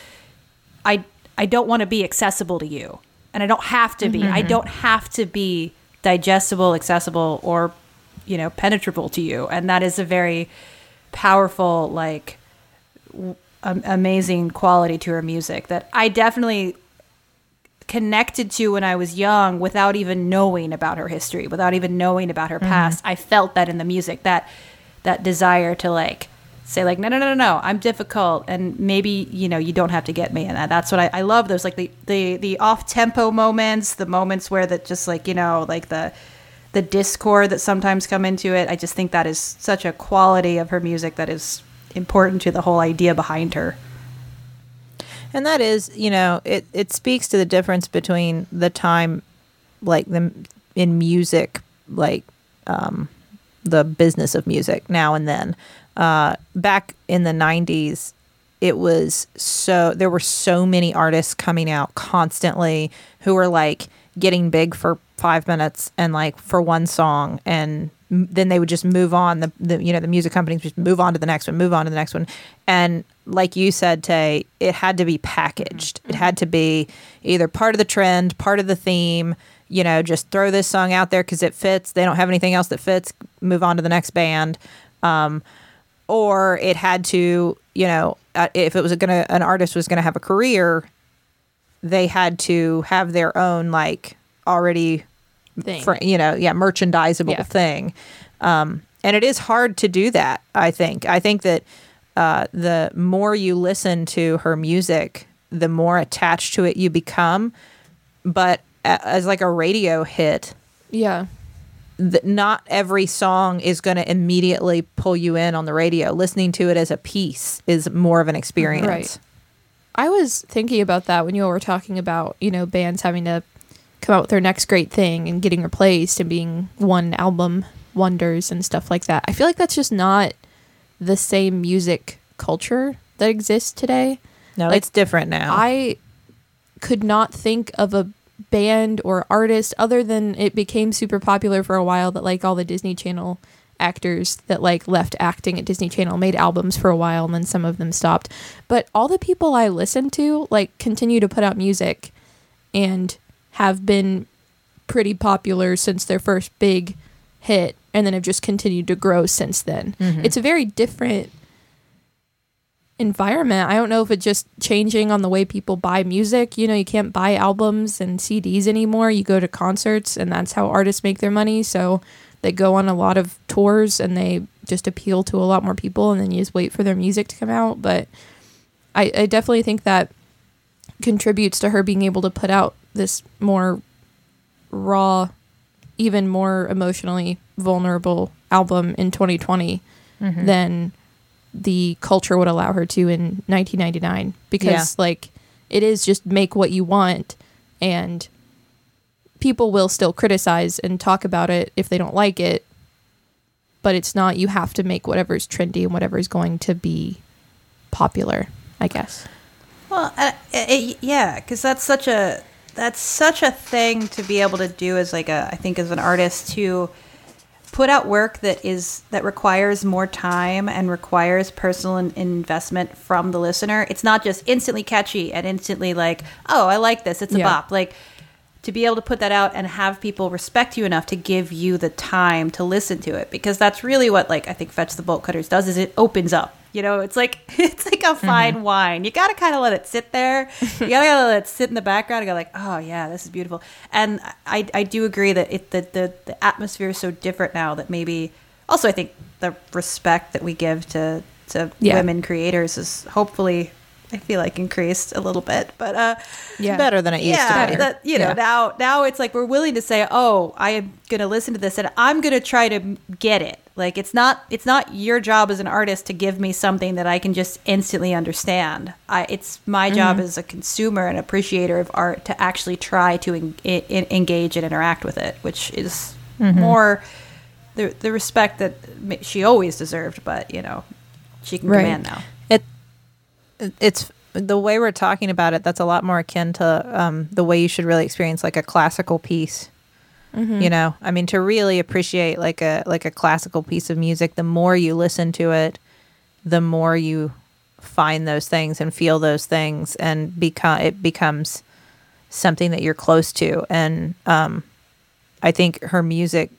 I I don't want to be accessible to you, and I don't have to be. I don't have to be digestible, accessible, or you know penetrable to you, and that is a very powerful like amazing quality to her music that I definitely connected to when I was young without even knowing about her history, without even knowing about her mm-hmm. past. I felt that in the music, that that desire to like say like no no no no no I'm difficult and maybe you know you don't have to get me and that. That's what I, I love those like the the the off tempo moments the moments where that just like you know like the the discord that sometimes come into it. I just think that is such a quality of her music that is important to the whole idea behind her. And that is you know it it speaks to the difference between the time like the in music like um the business of music now and then. Uh back in the 90s it was so there were so many artists coming out constantly who were like getting big for five minutes and like for one song and then they would just move on the, the you know the music companies just move on to the next one move on to the next one. And like you said tay it had to be packaged. It had to be either part of the trend part of the theme you know just throw this song out there because it fits. They don't have anything else that fits. Move on to the next band. Um, or it had to you know uh, if it was gonna an artist was gonna have a career they had to have their own like already Thing. for you know yeah merchandisable Yeah. thing um and it is hard to do that i think i think that uh the more you listen to her music the more attached to it you become but as like a radio hit yeah. th- not every song is going to immediately pull you in on the radio listening to it as a piece is more of an experience Right. I was thinking about that when you all were talking about, you know, bands having to come out with their next great thing and getting replaced and being one album wonders and stuff like that. I feel like that's just not the same music culture that exists today. no Like, it's different now I could not think of a band or artist other than it became super popular for a while that like all the Disney Channel actors that like left acting at Disney Channel made albums for a while and then some of them stopped. But all the people I listen to like continue to put out music and have been pretty popular since their first big hit and then have just continued to grow since then. Mm-hmm. It's a very different environment. I don't know if it's just changing on the way people buy music. You know, you can't buy albums and CDs anymore. You go to concerts, and that's how artists make their money. So they go on a lot of tours and they just appeal to a lot more people, and then you just wait for their music to come out. But I, I definitely think that contributes to her being able to put out this more raw, even more emotionally vulnerable album in 2020 than the culture would allow her to in 1999 because Yeah. like it is just make what you want and people will still criticize and talk about it if they don't like it but it's not you have to make whatever's trendy and whatever's going to be popular i guess Well, uh, it, yeah, because that's such a that's such a thing to be able to do as like a I think as an artist to put out work that is that requires more time and requires personal in- investment from the listener. It's not just instantly catchy and instantly like, oh, I like this. It's a Yeah. bop. Like to be able to put that out and have people respect you enough to give you the time to listen to it because that's really what like I think Fetch the Bolt Cutters does is it opens up. You know, it's like <laughs> it's like a mm-hmm. fine wine. You got to kind of let it sit there. You got to let it sit in the background and go like, "Oh yeah, this is beautiful." And I I do agree that it the the, the atmosphere is so different now that maybe also I think the respect that we give to to Yeah. women creators is hopefully I feel like increased a little bit. But uh yeah better than it used yeah, to be that you know Yeah. now now it's like we're willing to say, oh, I am going to listen to this and I'm going to try to get it. Like it's not it's not your job as an artist to give me something that I can just instantly understand. I it's my Mm-hmm. job as a consumer and appreciator of art to actually try to en- en- engage and interact with it, which is Mm-hmm. more the the respect that she always deserved, but you know she can Right. command now. It it's the way we're talking about it that's a lot more akin to um, the way you should really experience like a classical piece. You know i mean to really appreciate like a like a classical piece of music the more you listen to it the more you find those things and feel those things and become it becomes something that you're close to. And um i think her music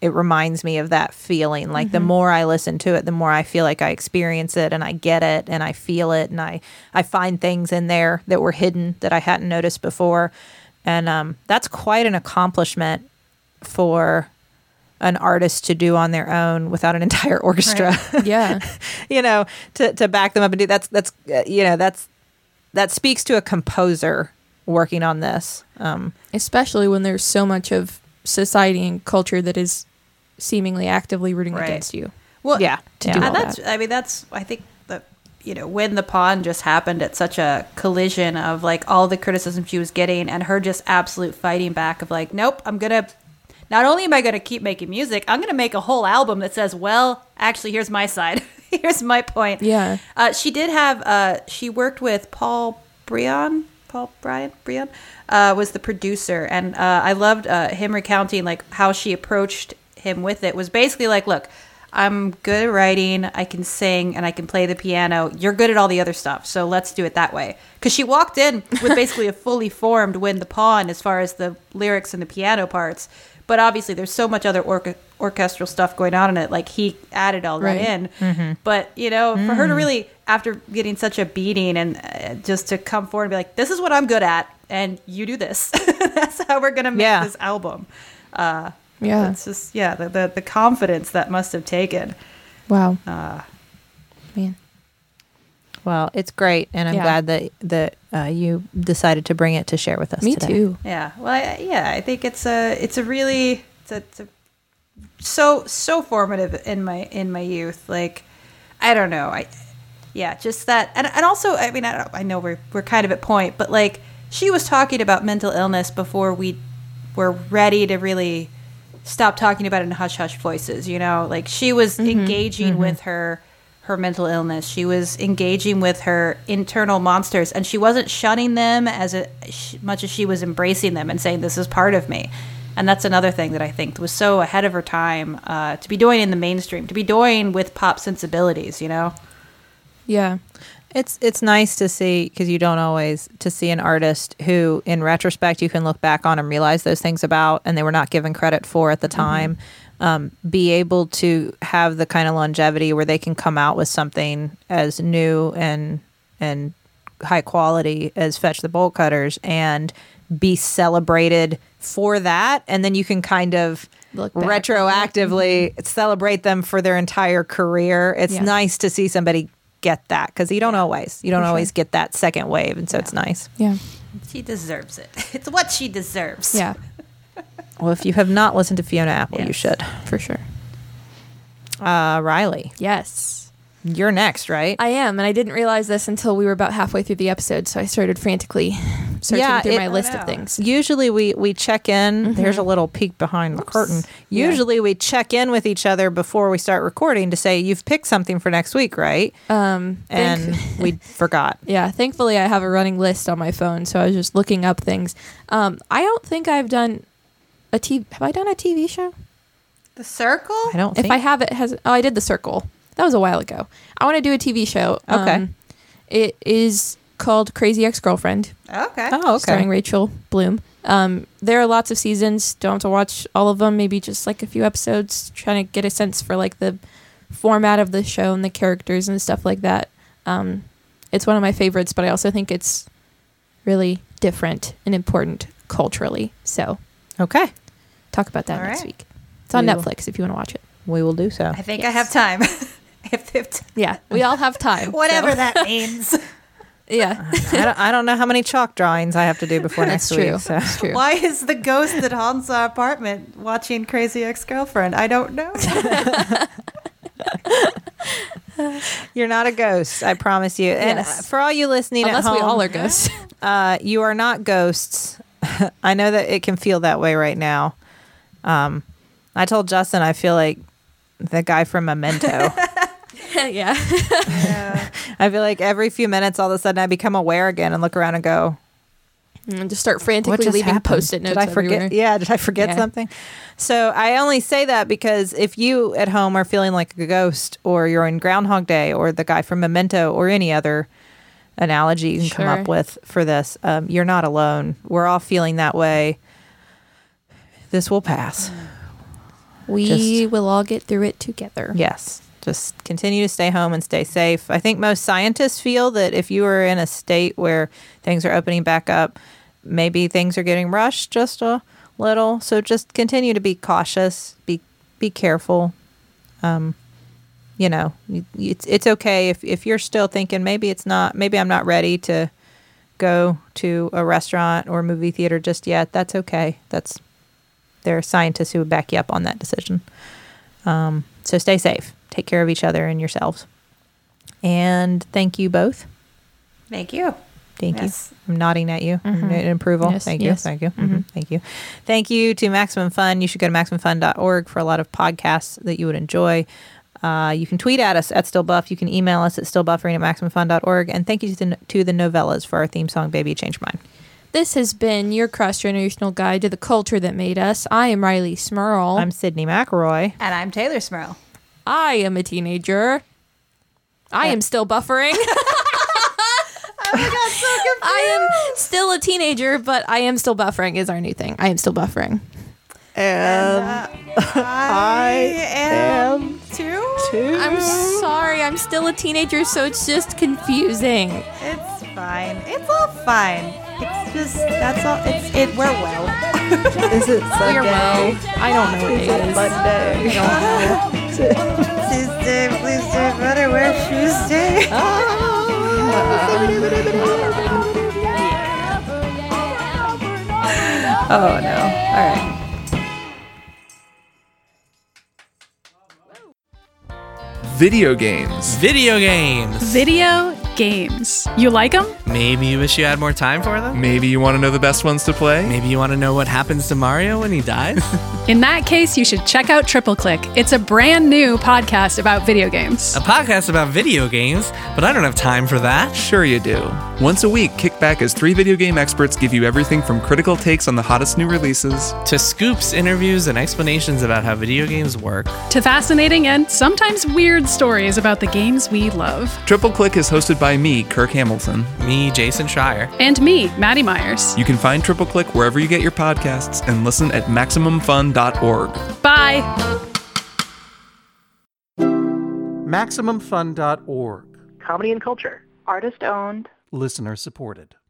it reminds me of that feeling. Like the more i listen to it the more i feel like i experience it and i get it and i feel it and i i find things in there that were hidden that i hadn't noticed before. And um, that's quite an accomplishment for an artist to do on their own without an <laughs> entire orchestra. Yeah. <laughs> You know to, to back them up and do that's that's uh, you know that's that speaks to a composer working on this. Um, especially when there's so much of society and culture that is seemingly actively rooting Right. against you Well, yeah to yeah. do and all that's that. i mean that's i think that you know when the pawn just happened at such a collision of like all the criticism she was getting and her just absolute fighting back of like nope i'm gonna not only am i gonna keep making music i'm gonna make a whole album that says well actually here's my side <laughs> here's my point. Yeah. Uh, she did have. Uh, she worked with Paul Brion. Paul Brion Brion uh, was the producer, and uh, I loved uh, him recounting like how she approached him with it. Was basically like, look. I'm good at writing. I can sing and I can play the piano. You're good at all the other stuff, so let's do it that way. Because she walked in with basically a fully formed "When the Pawn" as far as the lyrics and the piano parts, but obviously there's so much other orca- orchestral stuff going on in it. Like he added all that Right. in. But you know, for her to really, after getting such a beating, and uh, just to come forward and be like, "This is what I'm good at, and you do this. <laughs> That's how we're gonna make Yeah. this album." Uh, Yeah. it's just yeah, the, the the confidence that must have taken. Wow. Uh, Man. Well, it's great, and I'm Yeah. glad that that uh, you decided to bring it to share with us. Me today. too. Yeah. Well, I, yeah, I think it's a it's a really it's a, it's a so so formative in my in my youth. Like I don't know. I yeah, just that and and also I mean I, don't, I know we're we're kind of at point, but like she was talking about mental illness before we were ready to really stop talking about it in hush hush voices, you know? Like she was engaging with her her mental illness. She was engaging with her internal monsters and she wasn't shunning them as a, sh- much as she was embracing them and saying this is part of me. And that's another thing that I think was so ahead of her time uh, to be doing in the mainstream, to be doing with pop sensibilities, you know? Yeah. It's it's nice to see because you don't always to see an artist who, in retrospect, you can look back on and realize those things about, and they were not given credit for at the time. Um, be able to have the kind of longevity where they can come out with something as new and and high quality as Fetch the Bolt Cutters and be celebrated for that, and then you can kind of Look retroactively celebrate them for their entire career. It's Yeah. nice to see somebody get that because you don't always you don't For sure. always get that second wave, and so it's nice. Yeah. She deserves it. <laughs> It's what she deserves. Yeah. <laughs> Well, if you have not listened to Fiona Apple, you should. For sure. Uh, Rileigh, Yes. You're next, right? I am, and I didn't realize this until we were about halfway through the episode, so I started frantically searching Yeah, through it- my list of things. Usually we we check in. There's a little peek behind the curtain. Yeah. Usually we check in with each other before we start recording to say you've picked something for next week, right? Um, And thank- we <laughs> forgot. yeah, thankfully I have a running list on my phone, so I was just looking up things. Um, I don't think I've done a TV. Have I done a TV show? The circle? I don't If think I have it, has oh I did the Circle. That was a while ago. I want to do a TV show. Okay. Um, it is called Crazy Ex Girlfriend. Okay. Oh, okay. starring Rachel Bloom. Um, there are lots of seasons. Don't have to watch all of them. Maybe just like a few episodes, trying to get a sense for like the format of the show and the characters and stuff like that. Um, it's one of my favorites, but I also think it's really different and important culturally. So Okay, talk about that All next right. week. It's on We will. Netflix if you want to watch it. we will do so. I think I have time. <laughs> <laughs> if, if Yeah, we all have time. whatever so- that <laughs> means. Yeah, I, don't, I don't know how many chalk drawings I have to do before that's next true. week. So. That's true. Why is the ghost at Hansa apartment watching Crazy Ex Girlfriend? I don't know. <laughs> You're not a ghost, I promise you. And Yes. for all you listening Unless at home, we all are ghosts. uh, you are not ghosts. I know that it can feel that way right now. Um, I told Justin I feel like the guy from Memento. <laughs> yeah. <laughs> I feel like every few minutes, all of a sudden, I become aware again and look around and go, And just start frantically just leaving happened? post-it notes Did I forget? everywhere. Yeah, did I forget Yeah. something? So I only say that because if you at home are feeling like a ghost, or you're in Groundhog Day, or the guy from Memento, or any other analogy you can come up with for this, um, you're not alone. We're all feeling that way. This will pass. We Just- will all get through it together. Yes. Just continue to stay home and stay safe. I think most scientists feel that if you are in a state where things are opening back up, maybe things are getting rushed just a little. So just continue to be cautious, be be careful. Um, you know, it's it's okay if if you're still thinking maybe it's not maybe I'm not ready to go to a restaurant or movie theater just yet. That's okay. That's there are scientists who would back you up on that decision. Um, so stay safe. Take care of each other and yourselves. And thank you both. Thank you. Thank Yes. you. I'm nodding at you Mhm. in approval. Yes, thank you. yes. Thank you. Mhm. Mhm. Thank you. Thank you to Maximum Fun. You should go to maximumfun.org for a lot of podcasts that you would enjoy. Uh, you can tweet at us at stillbuff. You can email us at stillbuffering at maximumfun.org. And thank you to the, to the Nouvellas for our theme song, Baby Change Mine. This has been your cross generational guide to the culture that made us. I am Rileigh Smirl. I'm Sydnee McElroy. And I'm Teylor Smirl. I am a teenager. I am still buffering. <laughs> I am still a teenager, but I am still buffering is our new thing. I am still buffering. And, uh, I am too. two. I'm sorry, I'm still a teenager, so it's just confusing. It's fine. It's all fine. It's just that's all. It's it. We're well. <laughs> Is it Sunday? You're well. I don't know what Is day it it is. Monday? Tuesday, please do better. Wear Tuesday. Eh? <laughs> <laughs> Oh no. All right. Video games. Video games. Video games. You like them? Maybe you wish you had more time for them? Maybe you want to know the best ones to play? Maybe you want to know what happens to Mario when he dies? <laughs> In that case, you should check out Triple Click. It's a brand new podcast about video games. a podcast about video games, but I don't have time for that. Sure, you do. Once a week, kick back as three video game experts give you everything from critical takes on the hottest new releases To scoops, interviews, and explanations about how video games work. To fascinating and sometimes weird stories about the games we love. Triple Click is hosted by me, Kirk Hamilton. Me, Jason Schreier. And me, Maddie Myers. You can find Triple Click wherever you get your podcasts and listen at MaximumFun.org. Bye. MaximumFun.org. Comedy and culture. Artist owned. Listener supported.